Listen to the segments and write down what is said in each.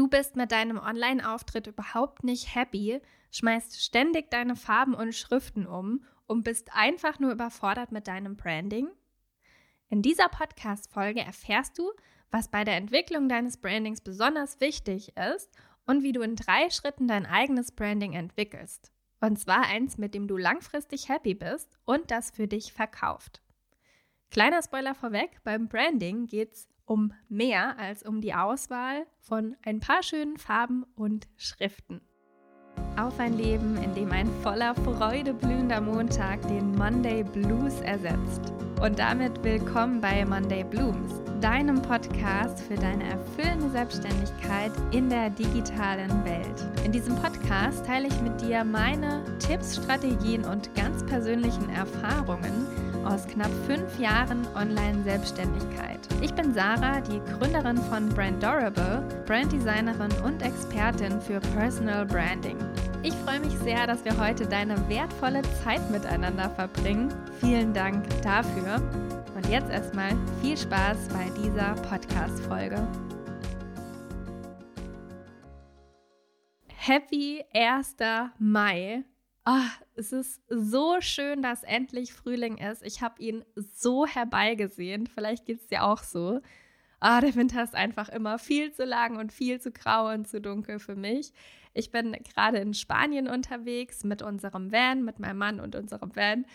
Du bist mit deinem Online-Auftritt überhaupt nicht happy, schmeißt ständig deine Farben und Schriften um und bist einfach nur überfordert mit deinem Branding? In dieser Podcast-Folge erfährst du, was bei der Entwicklung deines Brandings besonders wichtig ist und wie du in drei Schritten dein eigenes Branding entwickelst. Und zwar eins, mit dem du langfristig happy bist und das für dich verkauft. Kleiner Spoiler vorweg, beim Branding geht es um mehr als um die Auswahl von ein paar schönen Farben und Schriften. Auf ein Leben, in dem ein voller Freude blühender Montag den Monday Blues ersetzt. Und damit willkommen bei Monday Blooms, deinem Podcast für deine erfüllende Selbstständigkeit in der digitalen Welt. In diesem Podcast teile ich mit dir meine Tipps, Strategien und ganz persönlichen Erfahrungen aus knapp fünf Jahren Online-Selbstständigkeit. Ich bin Sarah, die Gründerin von Brandorable, Branddesignerin und Expertin für Personal Branding. Ich freue mich sehr, dass wir heute deine wertvolle Zeit miteinander verbringen. Vielen Dank dafür. Und jetzt erstmal viel Spaß bei dieser Podcast-Folge. Happy 1. Mai Oh, es ist so schön, dass endlich Frühling ist. Ich habe ihn so herbeigesehen. Vielleicht geht es dir auch so. Ah, der Winter ist einfach immer viel zu lang und viel zu grau und zu dunkel für mich. Ich bin gerade in Spanien unterwegs mit unserem Van, mit meinem Mann und unserem Van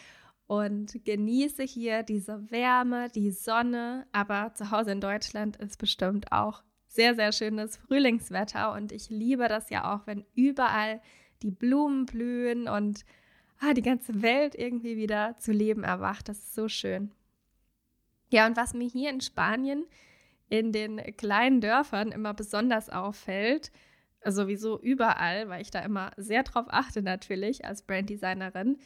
und genieße hier diese Wärme, die Sonne. Aber zu Hause in Deutschland ist bestimmt auch sehr, sehr schönes Frühlingswetter und ich liebe das ja auch, wenn überall die Blumen blühen und ah, die ganze Welt irgendwie wieder zu Leben erwacht. Das ist so schön. Ja, und was mir hier in Spanien in den kleinen Dörfern immer besonders auffällt, sowieso überall, weil ich da immer sehr drauf achte natürlich als Branddesignerin,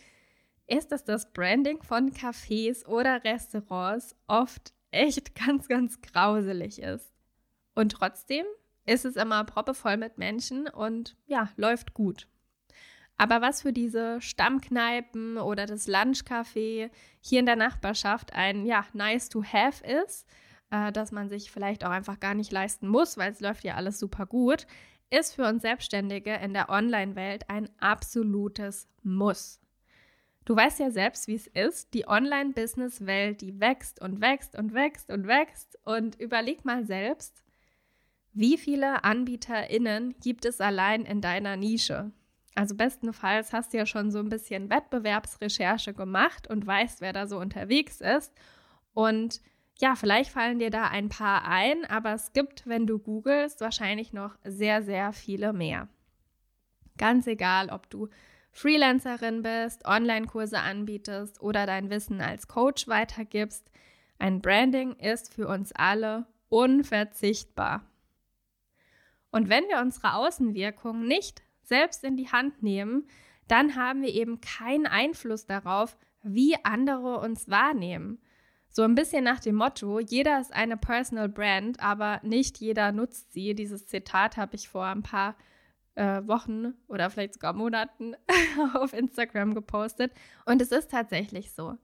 ist, dass das Branding von Cafés oder Restaurants oft echt ganz, ganz grauselig ist. Und trotzdem ist es immer proppevoll mit Menschen und ja, läuft gut. Aber was für diese Stammkneipen oder das Lunchcafé hier in der Nachbarschaft ein ja nice to have ist, äh, dass man sich vielleicht auch einfach gar nicht leisten muss, weil es läuft ja alles super gut, ist für uns Selbstständige in der Online-Welt ein absolutes Muss. Du weißt ja selbst, wie es ist. Die Online-Business-Welt, die wächst und wächst und wächst und wächst. Und überleg mal selbst, wie viele AnbieterInnen gibt es allein in deiner Nische? Also bestenfalls hast du ja schon so ein bisschen Wettbewerbsrecherche gemacht und weißt, wer da so unterwegs ist. Und ja, vielleicht fallen dir da ein paar ein, aber es gibt, wenn du googelst, wahrscheinlich noch sehr, sehr viele mehr. Ganz egal, ob du Freelancerin bist, Online-Kurse anbietest oder dein Wissen als Coach weitergibst, ein Branding ist für uns alle unverzichtbar. Und wenn wir unsere Außenwirkung nicht selbst in die Hand nehmen, dann haben wir eben keinen Einfluss darauf, wie andere uns wahrnehmen. So ein bisschen nach dem Motto, jeder ist eine Personal Brand, aber nicht jeder nutzt sie. Dieses Zitat habe ich vor ein paar äh, Wochen oder vielleicht sogar Monaten auf Instagram gepostet. Und es ist tatsächlich so.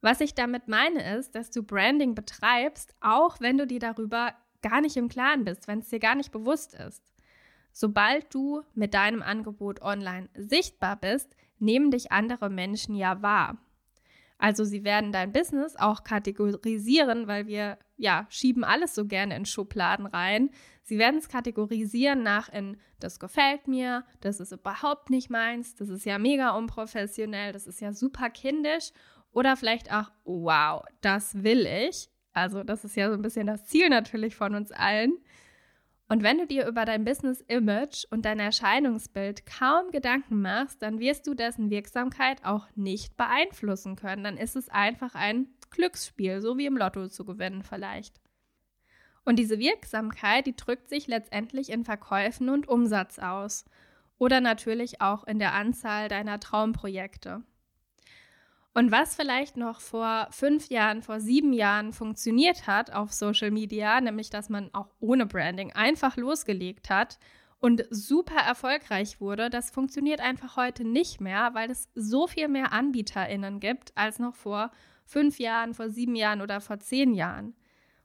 Was ich damit meine ist, dass du Branding betreibst, auch wenn du dir darüber gar nicht im Klaren bist, wenn es dir gar nicht bewusst ist. Sobald du mit deinem Angebot online sichtbar bist, nehmen dich andere Menschen ja wahr. Also sie werden dein Business auch kategorisieren, weil wir ja schieben alles so gerne in Schubladen rein. Sie werden es kategorisieren nach in das gefällt mir, das ist überhaupt nicht meins, das ist ja mega unprofessionell, das ist ja super kindisch oder vielleicht auch wow, das will ich. Also das ist ja so ein bisschen das Ziel natürlich von uns allen. Und wenn du dir über dein Business-Image und dein Erscheinungsbild kaum Gedanken machst, dann wirst du dessen Wirksamkeit auch nicht beeinflussen können. Dann ist es einfach ein Glücksspiel, so wie im Lotto zu gewinnen vielleicht. Und diese Wirksamkeit, die drückt sich letztendlich in Verkäufen und Umsatz aus. Oder natürlich auch in der Anzahl deiner Traumprojekte. Und was vielleicht noch vor fünf Jahren, vor sieben Jahren funktioniert hat auf Social Media, nämlich dass man auch ohne Branding einfach losgelegt hat und super erfolgreich wurde, das funktioniert einfach heute nicht mehr, weil es so viel mehr AnbieterInnen gibt als noch vor fünf Jahren, vor sieben Jahren oder vor zehn Jahren.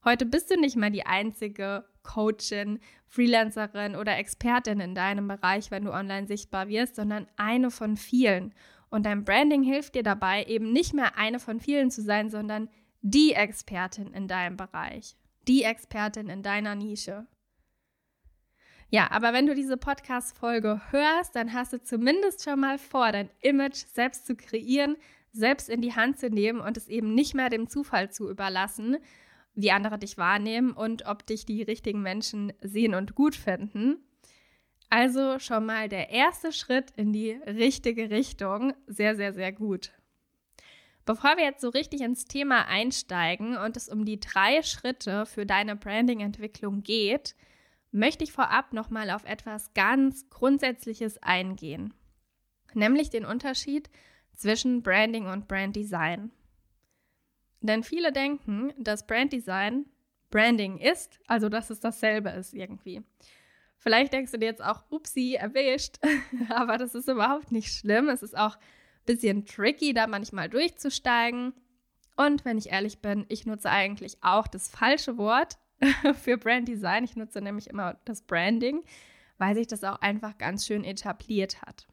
Heute bist du nicht mehr die einzige Coachin, Freelancerin oder Expertin in deinem Bereich, wenn du online sichtbar wirst, sondern eine von vielen. Und dein Branding hilft dir dabei, eben nicht mehr eine von vielen zu sein, sondern die Expertin in deinem Bereich, die Expertin in deiner Nische. Ja, aber wenn du diese Podcast-Folge hörst, dann hast du zumindest schon mal vor, dein Image selbst zu kreieren, selbst in die Hand zu nehmen und es eben nicht mehr dem Zufall zu überlassen, wie andere dich wahrnehmen und ob dich die richtigen Menschen sehen und gut finden. Also schon mal der erste Schritt in die richtige Richtung. Sehr, sehr, sehr gut. Bevor wir jetzt so richtig ins Thema einsteigen und es um die drei Schritte für deine Branding-Entwicklung geht, möchte ich vorab nochmal auf etwas ganz Grundsätzliches eingehen, nämlich den Unterschied zwischen Branding und Branddesign. Denn viele denken, dass Branddesign Branding ist, also dass es dasselbe ist irgendwie. Vielleicht denkst du dir jetzt auch, upsie, erwischt, aber das ist überhaupt nicht schlimm. Es ist auch ein bisschen tricky, da manchmal durchzusteigen. Und wenn ich ehrlich bin, ich nutze eigentlich auch das falsche Wort für Branddesign. Ich nutze nämlich immer das Branding, weil sich das auch einfach ganz schön etabliert hat.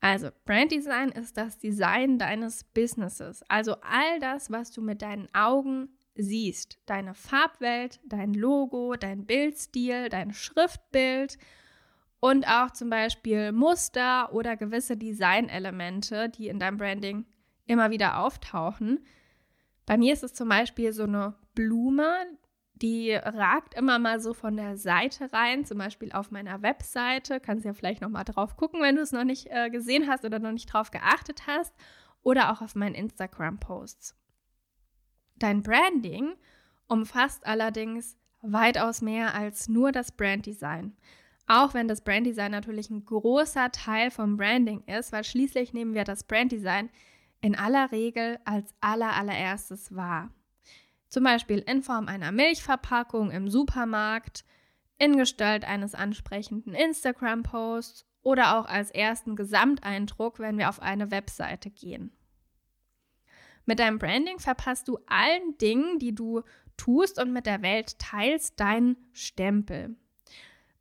Also, Branddesign ist das Design deines Businesses. Also all das, was du mit deinen Augen siehst. Deine Farbwelt, dein Logo, dein Bildstil, dein Schriftbild und auch zum Beispiel Muster oder gewisse Designelemente, die in deinem Branding immer wieder auftauchen. Bei mir ist es zum Beispiel so eine Blume, die ragt immer mal so von der Seite rein, zum Beispiel auf meiner Webseite. Kannst ja vielleicht noch mal drauf gucken, wenn du es noch nicht äh, gesehen hast oder noch nicht drauf geachtet hast. Oder auch auf meinen Instagram-Posts. Dein Branding umfasst allerdings weitaus mehr als nur das Branddesign. Auch wenn das Branddesign natürlich ein großer Teil vom Branding ist, weil schließlich nehmen wir das Branddesign in aller Regel als aller allererstes wahr. Zum Beispiel in Form einer Milchverpackung im Supermarkt, in Gestalt eines ansprechenden Instagram-Posts oder auch als ersten Gesamteindruck, wenn wir auf eine Webseite gehen. Mit deinem Branding verpasst du allen Dingen, die du tust und mit der Welt teilst, deinen Stempel.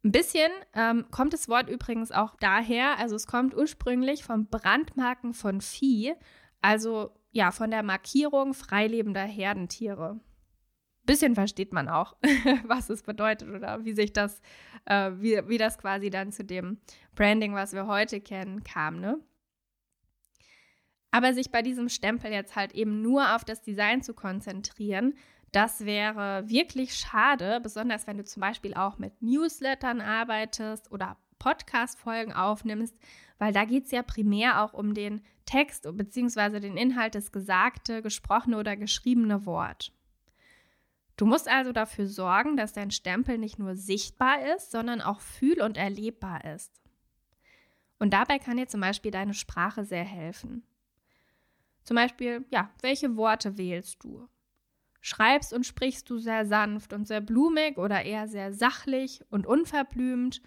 Ein bisschen ähm, kommt das Wort übrigens auch daher, also es kommt ursprünglich vom Brandmarken von Vieh, also ja, von der Markierung freilebender Herdentiere. Bisschen versteht man auch, was es bedeutet oder wie sich das, äh, wie, wie das quasi dann zu dem Branding, was wir heute kennen, kam, ne? Aber sich bei diesem Stempel jetzt halt eben nur auf das Design zu konzentrieren, das wäre wirklich schade, besonders wenn du zum Beispiel auch mit Newslettern arbeitest oder Podcast-Folgen aufnimmst, weil da geht es ja primär auch um den Text bzw. den Inhalt des gesagte, gesprochene oder geschriebene Wort. Du musst also dafür sorgen, dass dein Stempel nicht nur sichtbar ist, sondern auch fühl- und erlebbar ist. Und dabei kann dir zum Beispiel deine Sprache sehr helfen. Zum Beispiel, ja, welche Worte wählst du? Schreibst und sprichst du sehr sanft und sehr blumig oder eher sehr sachlich und unverblümt?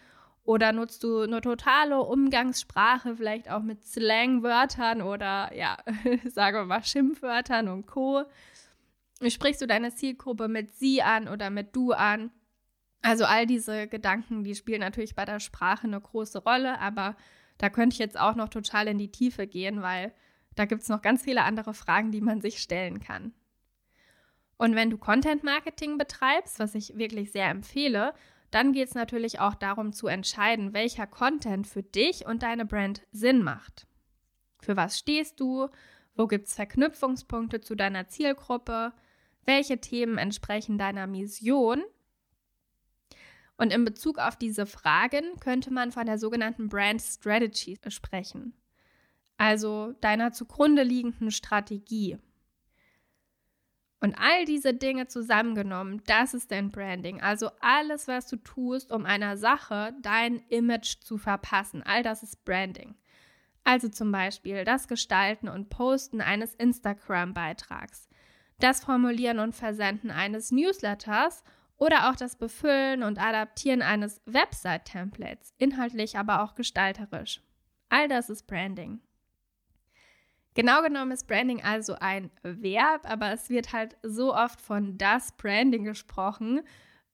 Oder nutzt du eine totale Umgangssprache, vielleicht auch mit Slangwörtern oder, ja, sagen wir mal Schimpfwörtern und Co.? Sprichst du deine Zielgruppe mit sie an oder mit du an? Also all diese Gedanken, die spielen natürlich bei der Sprache eine große Rolle, aber da könnte ich jetzt auch noch total in die Tiefe gehen, weil da gibt es noch ganz viele andere Fragen, die man sich stellen kann. Und wenn du Content Marketing betreibst, was ich wirklich sehr empfehle, dann geht es natürlich auch darum zu entscheiden, welcher Content für dich und deine Brand Sinn macht. Für was stehst du? Wo gibt es Verknüpfungspunkte zu deiner Zielgruppe? Welche Themen entsprechen deiner Mission? Und in Bezug auf diese Fragen könnte man von der sogenannten Brand Strategy sprechen also deiner zugrunde liegenden Strategie. Und all diese Dinge zusammengenommen, das ist dein Branding. Also alles, was du tust, um einer Sache dein Image zu verpassen, all das ist Branding. Also zum Beispiel das Gestalten und Posten eines Instagram-Beitrags, das Formulieren und Versenden eines Newsletters oder auch das Befüllen und Adaptieren eines Website-Templates, inhaltlich aber auch gestalterisch. All das ist Branding. Genau genommen ist Branding also ein Verb, aber es wird halt so oft von das Branding gesprochen.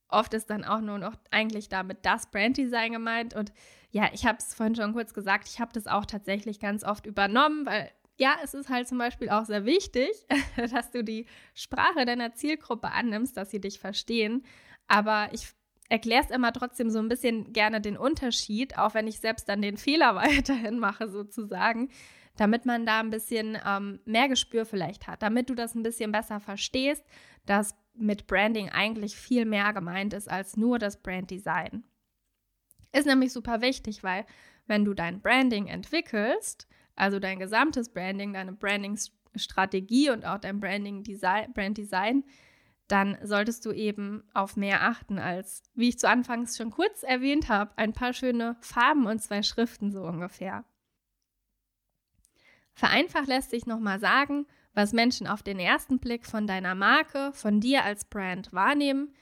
oft ist dann auch nur noch eigentlich damit das Branddesign gemeint. Und ja, ich habe es vorhin schon kurz gesagt, ich habe das auch tatsächlich ganz oft übernommen, weil ja, es ist halt zum Beispiel auch sehr wichtig, dass du die Sprache deiner Zielgruppe annimmst, dass sie dich verstehen. Aber ich erkläre es immer trotzdem so ein bisschen gerne den Unterschied, auch wenn ich selbst dann den Fehler weiterhin mache, sozusagen, damit man da ein bisschen ähm, mehr Gespür vielleicht hat, damit du das ein bisschen besser verstehst, dass mit Branding eigentlich viel mehr gemeint ist als nur das Branddesign. Ist nämlich super wichtig, weil wenn du dein Branding entwickelst, also dein gesamtes Branding, deine Branding-Strategie und auch dein Branding-Design, Brand-Design, dann solltest du eben auf mehr achten als, wie ich zu Anfangs schon kurz erwähnt habe, ein paar schöne Farben und zwei Schriften so ungefähr. Vereinfacht lässt sich nochmal sagen, was Menschen auf den ersten Blick von deiner Marke, von dir als Brand wahrnehmen,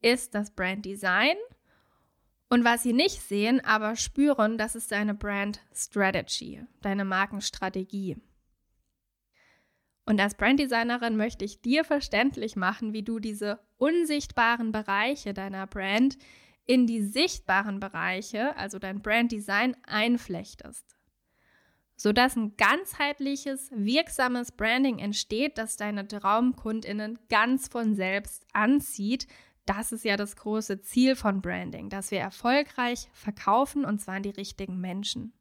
ist das Brand Design. Und was sie nicht sehen, aber spüren, das ist deine Brand Strategy, deine Markenstrategie. Und als Branddesignerin möchte ich dir verständlich machen, wie du diese unsichtbaren Bereiche deiner Brand in die sichtbaren Bereiche, also dein Branddesign, einflechtest sodass ein ganzheitliches, wirksames Branding entsteht, das deine Traumkundinnen ganz von selbst anzieht. Das ist ja das große Ziel von Branding, dass wir erfolgreich verkaufen und zwar an die richtigen Menschen.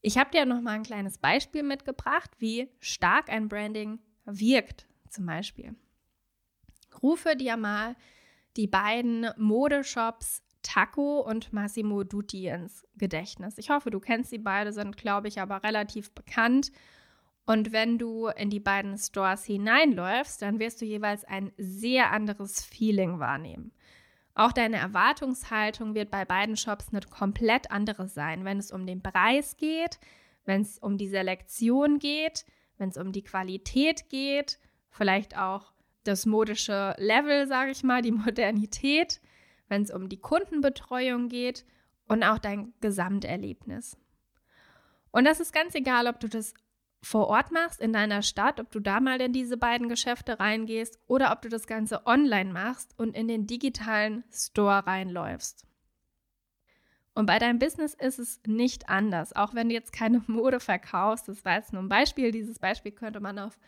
Ich habe dir noch mal ein kleines Beispiel mitgebracht, wie stark ein Branding wirkt, zum Beispiel. Rufe dir mal die beiden Modeshops Taco und Massimo Dutti ins Gedächtnis. Ich hoffe, du kennst sie beide, sind, glaube ich, aber relativ bekannt. Und wenn du in die beiden Stores hineinläufst, dann wirst du jeweils ein sehr anderes Feeling wahrnehmen. Auch deine Erwartungshaltung wird bei beiden Shops eine komplett andere sein, wenn es um den Preis geht, wenn es um die Selektion geht, wenn es um die Qualität geht, vielleicht auch das modische Level, sage ich mal, die Modernität wenn es um die Kundenbetreuung geht und auch dein Gesamterlebnis. Und das ist ganz egal, ob du das vor Ort machst in deiner Stadt, ob du da mal in diese beiden Geschäfte reingehst oder ob du das Ganze online machst und in den digitalen Store reinläufst. Und bei deinem Business ist es nicht anders, auch wenn du jetzt keine Mode verkaufst. Das war jetzt nur ein Beispiel. Dieses Beispiel könnte man auf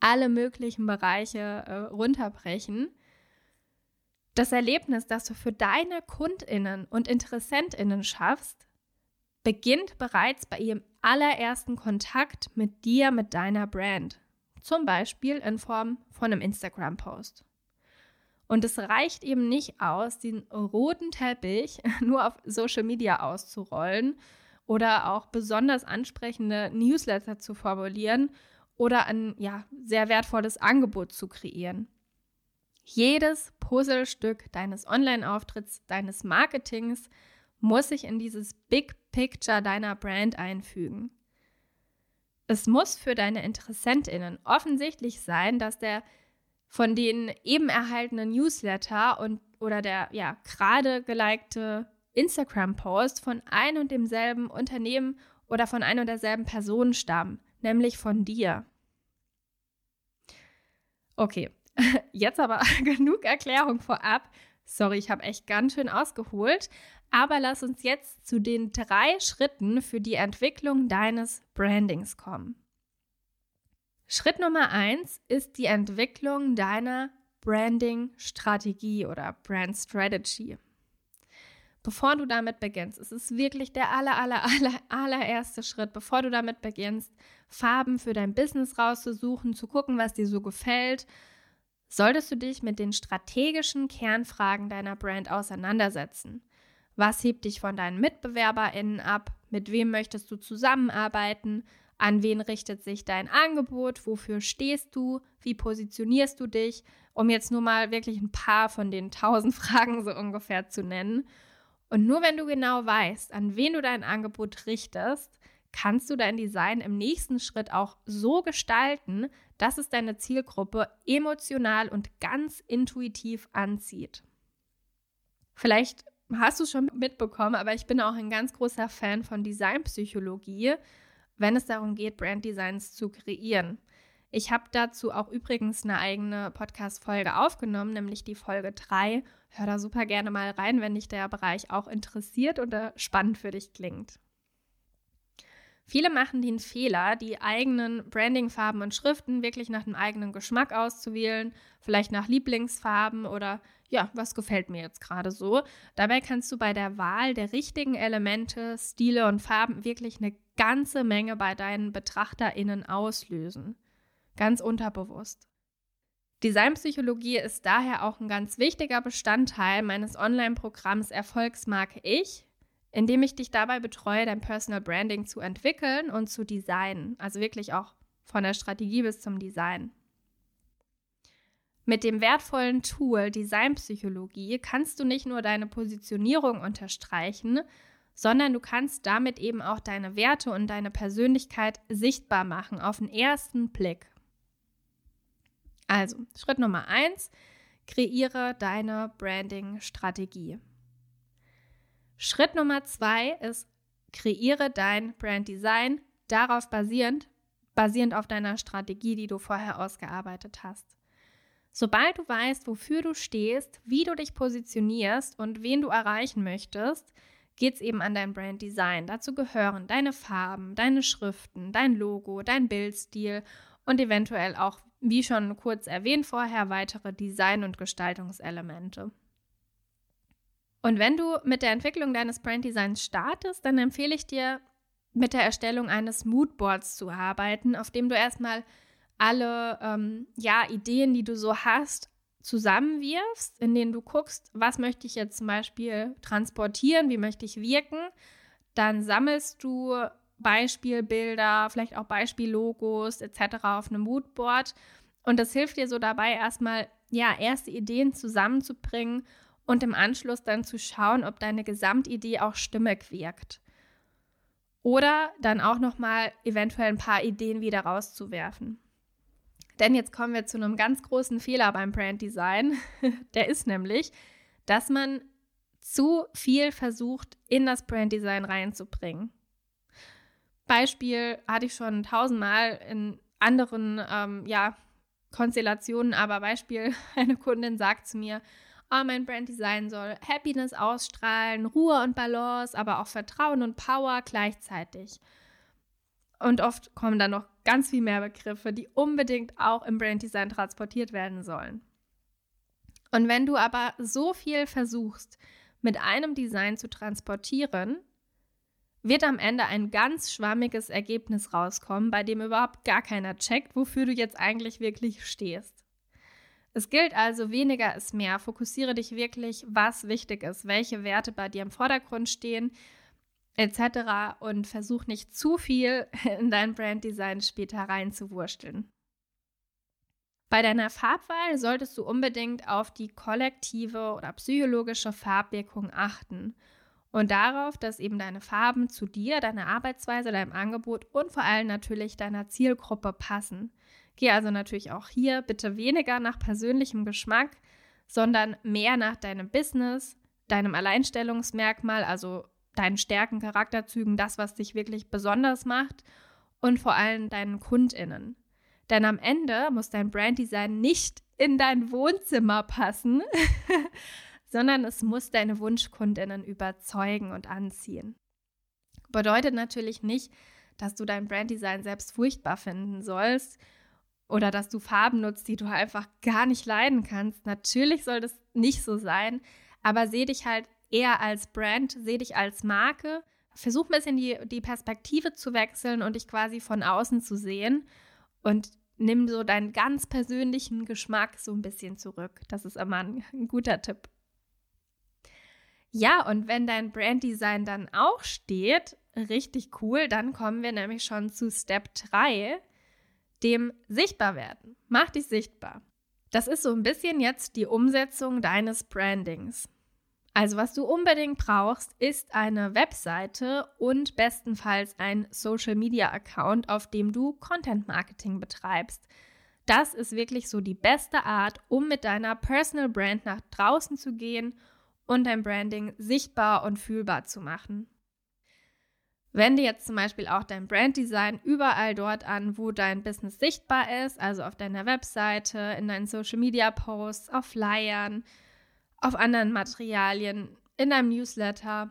alle möglichen Bereiche äh, runterbrechen das Erlebnis, das du für deine Kundinnen und Interessentinnen schaffst, beginnt bereits bei ihrem allerersten Kontakt mit dir, mit deiner Brand. Zum Beispiel in Form von einem Instagram-Post. Und es reicht eben nicht aus, den roten Teppich nur auf Social Media auszurollen oder auch besonders ansprechende Newsletter zu formulieren oder ein ja, sehr wertvolles Angebot zu kreieren. Jedes Puzzlestück deines Online-Auftritts, deines Marketings muss sich in dieses Big Picture deiner Brand einfügen. Es muss für deine Interessentinnen offensichtlich sein, dass der von den eben erhaltenen Newsletter und oder der ja gerade gelikte Instagram-Post von ein und demselben Unternehmen oder von ein und derselben Person stammen, nämlich von dir. Okay, Jetzt aber genug Erklärung vorab. Sorry, ich habe echt ganz schön ausgeholt. Aber lass uns jetzt zu den drei Schritten für die Entwicklung deines Brandings kommen. Schritt Nummer eins ist die Entwicklung deiner Branding-Strategie oder Brand Strategy. Bevor du damit beginnst, es ist wirklich der aller, aller, aller, allererste Schritt, bevor du damit beginnst, Farben für dein Business rauszusuchen, zu gucken, was dir so gefällt, solltest du dich mit den strategischen Kernfragen deiner Brand auseinandersetzen. Was hebt dich von deinen MitbewerberInnen ab? Mit wem möchtest du zusammenarbeiten? An wen richtet sich dein Angebot? Wofür stehst du? Wie positionierst du dich? Um jetzt nur mal wirklich ein paar von den tausend Fragen so ungefähr zu nennen. Und nur wenn du genau weißt, an wen du dein Angebot richtest, kannst du dein Design im nächsten Schritt auch so gestalten, dass es deine Zielgruppe emotional und ganz intuitiv anzieht. Vielleicht hast du es schon mitbekommen, aber ich bin auch ein ganz großer Fan von Designpsychologie, wenn es darum geht, Branddesigns zu kreieren. Ich habe dazu auch übrigens eine eigene Podcast-Folge aufgenommen, nämlich die Folge 3. Hör da super gerne mal rein, wenn dich der Bereich auch interessiert oder spannend für dich klingt. Viele machen den Fehler, die eigenen Brandingfarben und Schriften wirklich nach dem eigenen Geschmack auszuwählen, vielleicht nach Lieblingsfarben oder ja, was gefällt mir jetzt gerade so. Dabei kannst du bei der Wahl der richtigen Elemente, Stile und Farben wirklich eine ganze Menge bei deinen BetrachterInnen auslösen. Ganz unterbewusst. Designpsychologie ist daher auch ein ganz wichtiger Bestandteil meines Online-Programms Erfolgsmarke Ich, indem ich dich dabei betreue, dein Personal Branding zu entwickeln und zu designen. Also wirklich auch von der Strategie bis zum Design. Mit dem wertvollen Tool Designpsychologie kannst du nicht nur deine Positionierung unterstreichen, sondern du kannst damit eben auch deine Werte und deine Persönlichkeit sichtbar machen auf den ersten Blick. Also, Schritt Nummer eins, kreiere deine Branding-Strategie. Schritt Nummer zwei ist, kreiere dein Brand-Design darauf basierend, basierend auf deiner Strategie, die du vorher ausgearbeitet hast. Sobald du weißt, wofür du stehst, wie du dich positionierst und wen du erreichen möchtest, geht es eben an dein Brand Design. Dazu gehören deine Farben, deine Schriften, dein Logo, dein Bildstil und eventuell auch, wie schon kurz erwähnt vorher, weitere Design- und Gestaltungselemente. Und wenn du mit der Entwicklung deines Brand Designs startest, dann empfehle ich dir, mit der Erstellung eines Moodboards zu arbeiten, auf dem du erstmal alle ähm, ja, Ideen, die du so hast, zusammenwirfst, in denen du guckst, was möchte ich jetzt zum Beispiel transportieren, wie möchte ich wirken. Dann sammelst du Beispielbilder, vielleicht auch Beispiellogos etc. auf einem Moodboard. Und das hilft dir so dabei, erstmal ja, erste Ideen zusammenzubringen und im Anschluss dann zu schauen, ob deine Gesamtidee auch stimmig wirkt. Oder dann auch nochmal eventuell ein paar Ideen wieder rauszuwerfen. Denn jetzt kommen wir zu einem ganz großen Fehler beim Brand Design. Der ist nämlich, dass man zu viel versucht, in das Brand Design reinzubringen. Beispiel hatte ich schon tausendmal in anderen ähm, ja, Konstellationen, aber Beispiel, eine Kundin sagt zu mir, mein Brand Design soll Happiness ausstrahlen, Ruhe und Balance, aber auch Vertrauen und Power gleichzeitig. Und oft kommen dann noch ganz viel mehr Begriffe, die unbedingt auch im Brand Design transportiert werden sollen. Und wenn du aber so viel versuchst, mit einem Design zu transportieren, wird am Ende ein ganz schwammiges Ergebnis rauskommen, bei dem überhaupt gar keiner checkt, wofür du jetzt eigentlich wirklich stehst. Es gilt also, weniger ist mehr. Fokussiere dich wirklich, was wichtig ist, welche Werte bei dir im Vordergrund stehen, etc. und versuch nicht zu viel in dein Branddesign später reinzuwursteln. Bei deiner Farbwahl solltest du unbedingt auf die kollektive oder psychologische Farbwirkung achten und darauf, dass eben deine Farben zu dir, deiner Arbeitsweise, deinem Angebot und vor allem natürlich deiner Zielgruppe passen. Geh also natürlich auch hier bitte weniger nach persönlichem Geschmack, sondern mehr nach deinem Business, deinem Alleinstellungsmerkmal, also deinen Stärken, Charakterzügen, das, was dich wirklich besonders macht und vor allem deinen KundInnen. Denn am Ende muss dein Branddesign nicht in dein Wohnzimmer passen, sondern es muss deine Wunschkundinnen überzeugen und anziehen. Bedeutet natürlich nicht, dass du dein Branddesign selbst furchtbar finden sollst oder dass du Farben nutzt, die du einfach gar nicht leiden kannst. Natürlich soll das nicht so sein, aber seh dich halt eher als Brand, sehe dich als Marke. Versuch ein bisschen die, die Perspektive zu wechseln und dich quasi von außen zu sehen und nimm so deinen ganz persönlichen Geschmack so ein bisschen zurück. Das ist immer ein, ein guter Tipp. Ja, und wenn dein Branddesign dann auch steht, richtig cool, dann kommen wir nämlich schon zu Step 3, dem Sichtbarwerden. Mach dich sichtbar. Das ist so ein bisschen jetzt die Umsetzung deines Brandings. Also was du unbedingt brauchst, ist eine Webseite und bestenfalls ein Social-Media-Account, auf dem du Content-Marketing betreibst. Das ist wirklich so die beste Art, um mit deiner Personal Brand nach draußen zu gehen und dein Branding sichtbar und fühlbar zu machen. Wende jetzt zum Beispiel auch dein Branddesign überall dort an, wo dein Business sichtbar ist, also auf deiner Webseite, in deinen Social Media Posts, auf Flyern, auf anderen Materialien, in deinem Newsletter.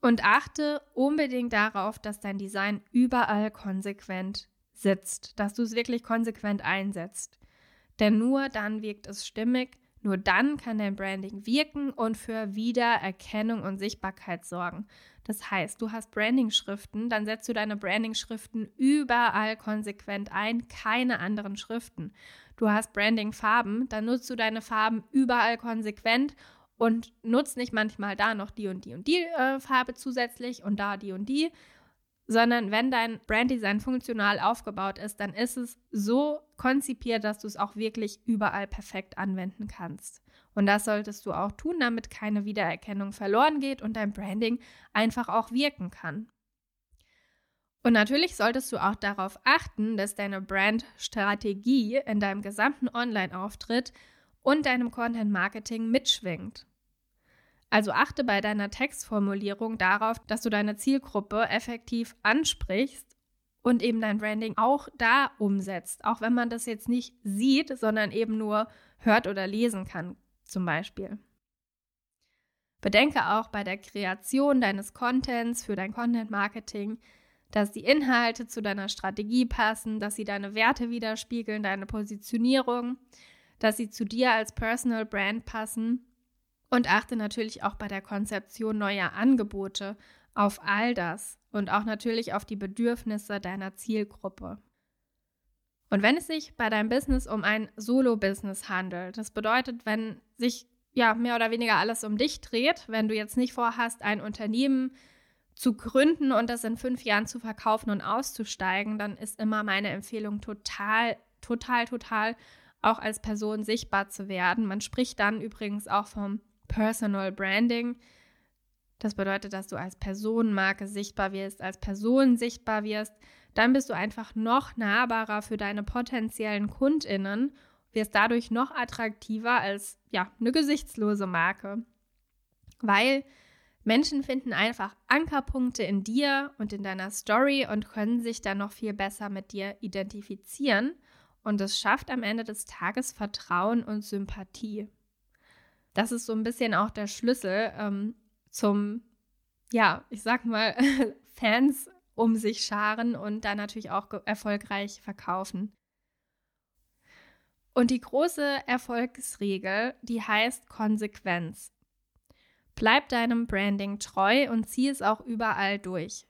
Und achte unbedingt darauf, dass dein Design überall konsequent sitzt, dass du es wirklich konsequent einsetzt. Denn nur dann wirkt es stimmig, nur dann kann dein Branding wirken und für Wiedererkennung und Sichtbarkeit sorgen. Das heißt, du hast Branding-Schriften, dann setzt du deine Branding-Schriften überall konsequent ein, keine anderen Schriften. Du hast Branding-Farben, dann nutzt du deine Farben überall konsequent und nutzt nicht manchmal da noch die und die und die äh, Farbe zusätzlich und da die und die, sondern wenn dein Branddesign funktional aufgebaut ist, dann ist es so konzipiert, dass du es auch wirklich überall perfekt anwenden kannst. Und das solltest du auch tun, damit keine Wiedererkennung verloren geht und dein Branding einfach auch wirken kann. Und natürlich solltest du auch darauf achten, dass deine Brandstrategie in deinem gesamten Online-Auftritt und deinem Content-Marketing mitschwingt. Also achte bei deiner Textformulierung darauf, dass du deine Zielgruppe effektiv ansprichst und eben dein Branding auch da umsetzt, auch wenn man das jetzt nicht sieht, sondern eben nur hört oder lesen kann, zum Beispiel. Bedenke auch bei der Kreation deines Contents für dein Content Marketing, dass die Inhalte zu deiner Strategie passen, dass sie deine Werte widerspiegeln, deine Positionierung, dass sie zu dir als Personal Brand passen und achte natürlich auch bei der Konzeption neuer Angebote auf all das und auch natürlich auf die Bedürfnisse deiner Zielgruppe. Und wenn es sich bei deinem Business um ein Solo-Business handelt, das bedeutet, wenn sich ja mehr oder weniger alles um dich dreht, wenn du jetzt nicht vorhast, ein Unternehmen zu gründen und das in fünf Jahren zu verkaufen und auszusteigen, dann ist immer meine Empfehlung total, total, total auch als Person sichtbar zu werden. Man spricht dann übrigens auch vom Personal Branding. Das bedeutet, dass du als Personenmarke sichtbar wirst, als Person sichtbar wirst. Dann bist du einfach noch nahbarer für deine potenziellen KundInnen, wirst dadurch noch attraktiver als ja, eine gesichtslose Marke. Weil Menschen finden einfach Ankerpunkte in dir und in deiner Story und können sich dann noch viel besser mit dir identifizieren. Und es schafft am Ende des Tages Vertrauen und Sympathie das ist so ein bisschen auch der Schlüssel ähm, zum, ja, ich sag mal, Fans um sich scharen und dann natürlich auch erfolgreich verkaufen. Und die große Erfolgsregel, die heißt Konsequenz. Bleib deinem Branding treu und zieh es auch überall durch.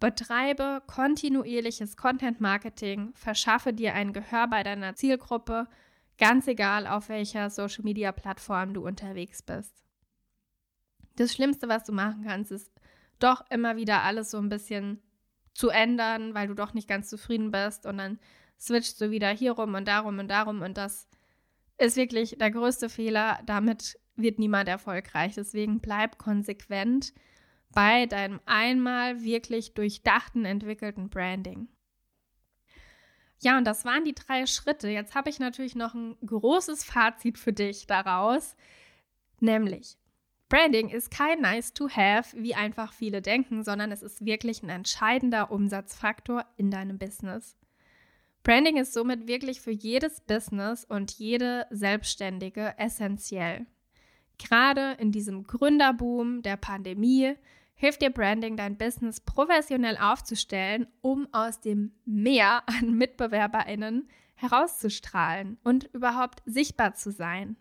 Betreibe kontinuierliches Content Marketing, verschaffe dir ein Gehör bei deiner Zielgruppe Ganz egal, auf welcher Social-Media-Plattform du unterwegs bist. Das Schlimmste, was du machen kannst, ist doch immer wieder alles so ein bisschen zu ändern, weil du doch nicht ganz zufrieden bist und dann switchst du wieder hier rum und darum und darum und das ist wirklich der größte Fehler. Damit wird niemand erfolgreich. Deswegen bleib konsequent bei deinem einmal wirklich durchdachten, entwickelten Branding. Ja, und das waren die drei Schritte. Jetzt habe ich natürlich noch ein großes Fazit für dich daraus, nämlich Branding ist kein nice to have, wie einfach viele denken, sondern es ist wirklich ein entscheidender Umsatzfaktor in deinem Business. Branding ist somit wirklich für jedes Business und jede Selbstständige essentiell. Gerade in diesem Gründerboom der Pandemie hilft dir Branding, dein Business professionell aufzustellen, um aus dem Meer an MitbewerberInnen herauszustrahlen und überhaupt sichtbar zu sein.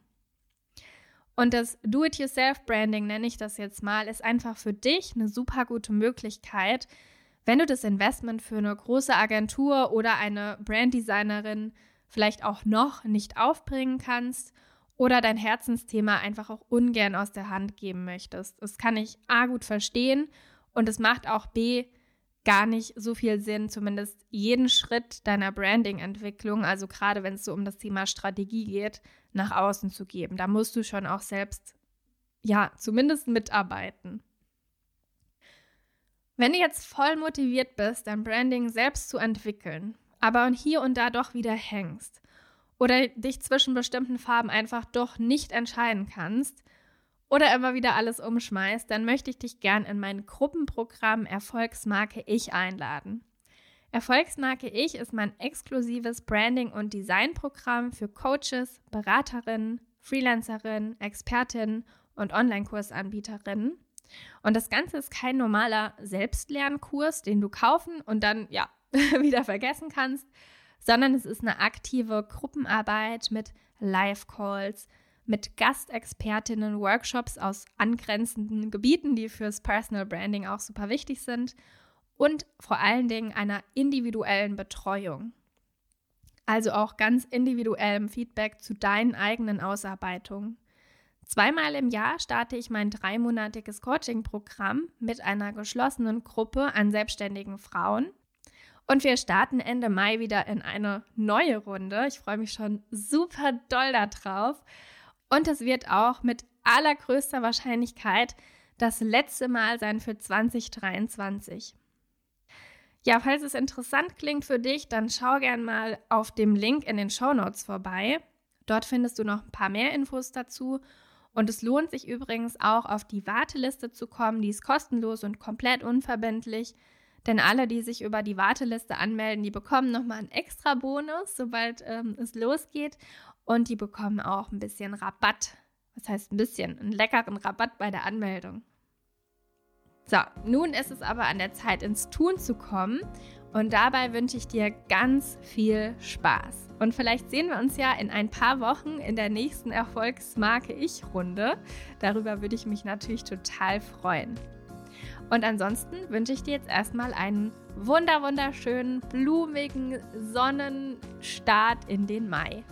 Und das Do-it-yourself-Branding, nenne ich das jetzt mal, ist einfach für dich eine super gute Möglichkeit, wenn du das Investment für eine große Agentur oder eine Branddesignerin vielleicht auch noch nicht aufbringen kannst oder dein Herzensthema einfach auch ungern aus der Hand geben möchtest. Das kann ich A gut verstehen und es macht auch B gar nicht so viel Sinn, zumindest jeden Schritt deiner Branding-Entwicklung, also gerade wenn es so um das Thema Strategie geht, nach außen zu geben. Da musst du schon auch selbst, ja, zumindest mitarbeiten. Wenn du jetzt voll motiviert bist, dein Branding selbst zu entwickeln, aber hier und da doch wieder hängst oder dich zwischen bestimmten Farben einfach doch nicht entscheiden kannst oder immer wieder alles umschmeißt, dann möchte ich dich gern in mein Gruppenprogramm Erfolgsmarke Ich einladen. Erfolgsmarke Ich ist mein exklusives Branding- und Designprogramm für Coaches, Beraterinnen, Freelancerinnen, Expertinnen und Online-Kursanbieterinnen. Und das Ganze ist kein normaler Selbstlernkurs, den du kaufen und dann ja wieder vergessen kannst, sondern es ist eine aktive Gruppenarbeit mit Live-Calls, mit Gastexpertinnen, Workshops aus angrenzenden Gebieten, die fürs Personal Branding auch super wichtig sind und vor allen Dingen einer individuellen Betreuung. Also auch ganz individuellem Feedback zu deinen eigenen Ausarbeitungen. Zweimal im Jahr starte ich mein dreimonatiges Coaching-Programm mit einer geschlossenen Gruppe an selbstständigen Frauen. Und wir starten Ende Mai wieder in eine neue Runde. Ich freue mich schon super doll darauf. Und es wird auch mit allergrößter Wahrscheinlichkeit das letzte Mal sein für 2023. Ja, falls es interessant klingt für dich, dann schau gern mal auf dem Link in den Show Notes vorbei. Dort findest du noch ein paar mehr Infos dazu und es lohnt sich übrigens auch, auf die Warteliste zu kommen. Die ist kostenlos und komplett unverbindlich. Denn alle, die sich über die Warteliste anmelden, die bekommen nochmal einen extra Bonus, sobald ähm, es losgeht. Und die bekommen auch ein bisschen Rabatt. Was heißt ein bisschen? Einen leckeren Rabatt bei der Anmeldung. So, nun ist es aber an der Zeit, ins Tun zu kommen. Und dabei wünsche ich dir ganz viel Spaß. Und vielleicht sehen wir uns ja in ein paar Wochen in der nächsten Erfolgsmarke Ich-Runde. Darüber würde ich mich natürlich total freuen. Und ansonsten wünsche ich dir jetzt erstmal einen wunder wunderschönen, blumigen Sonnenstart in den Mai.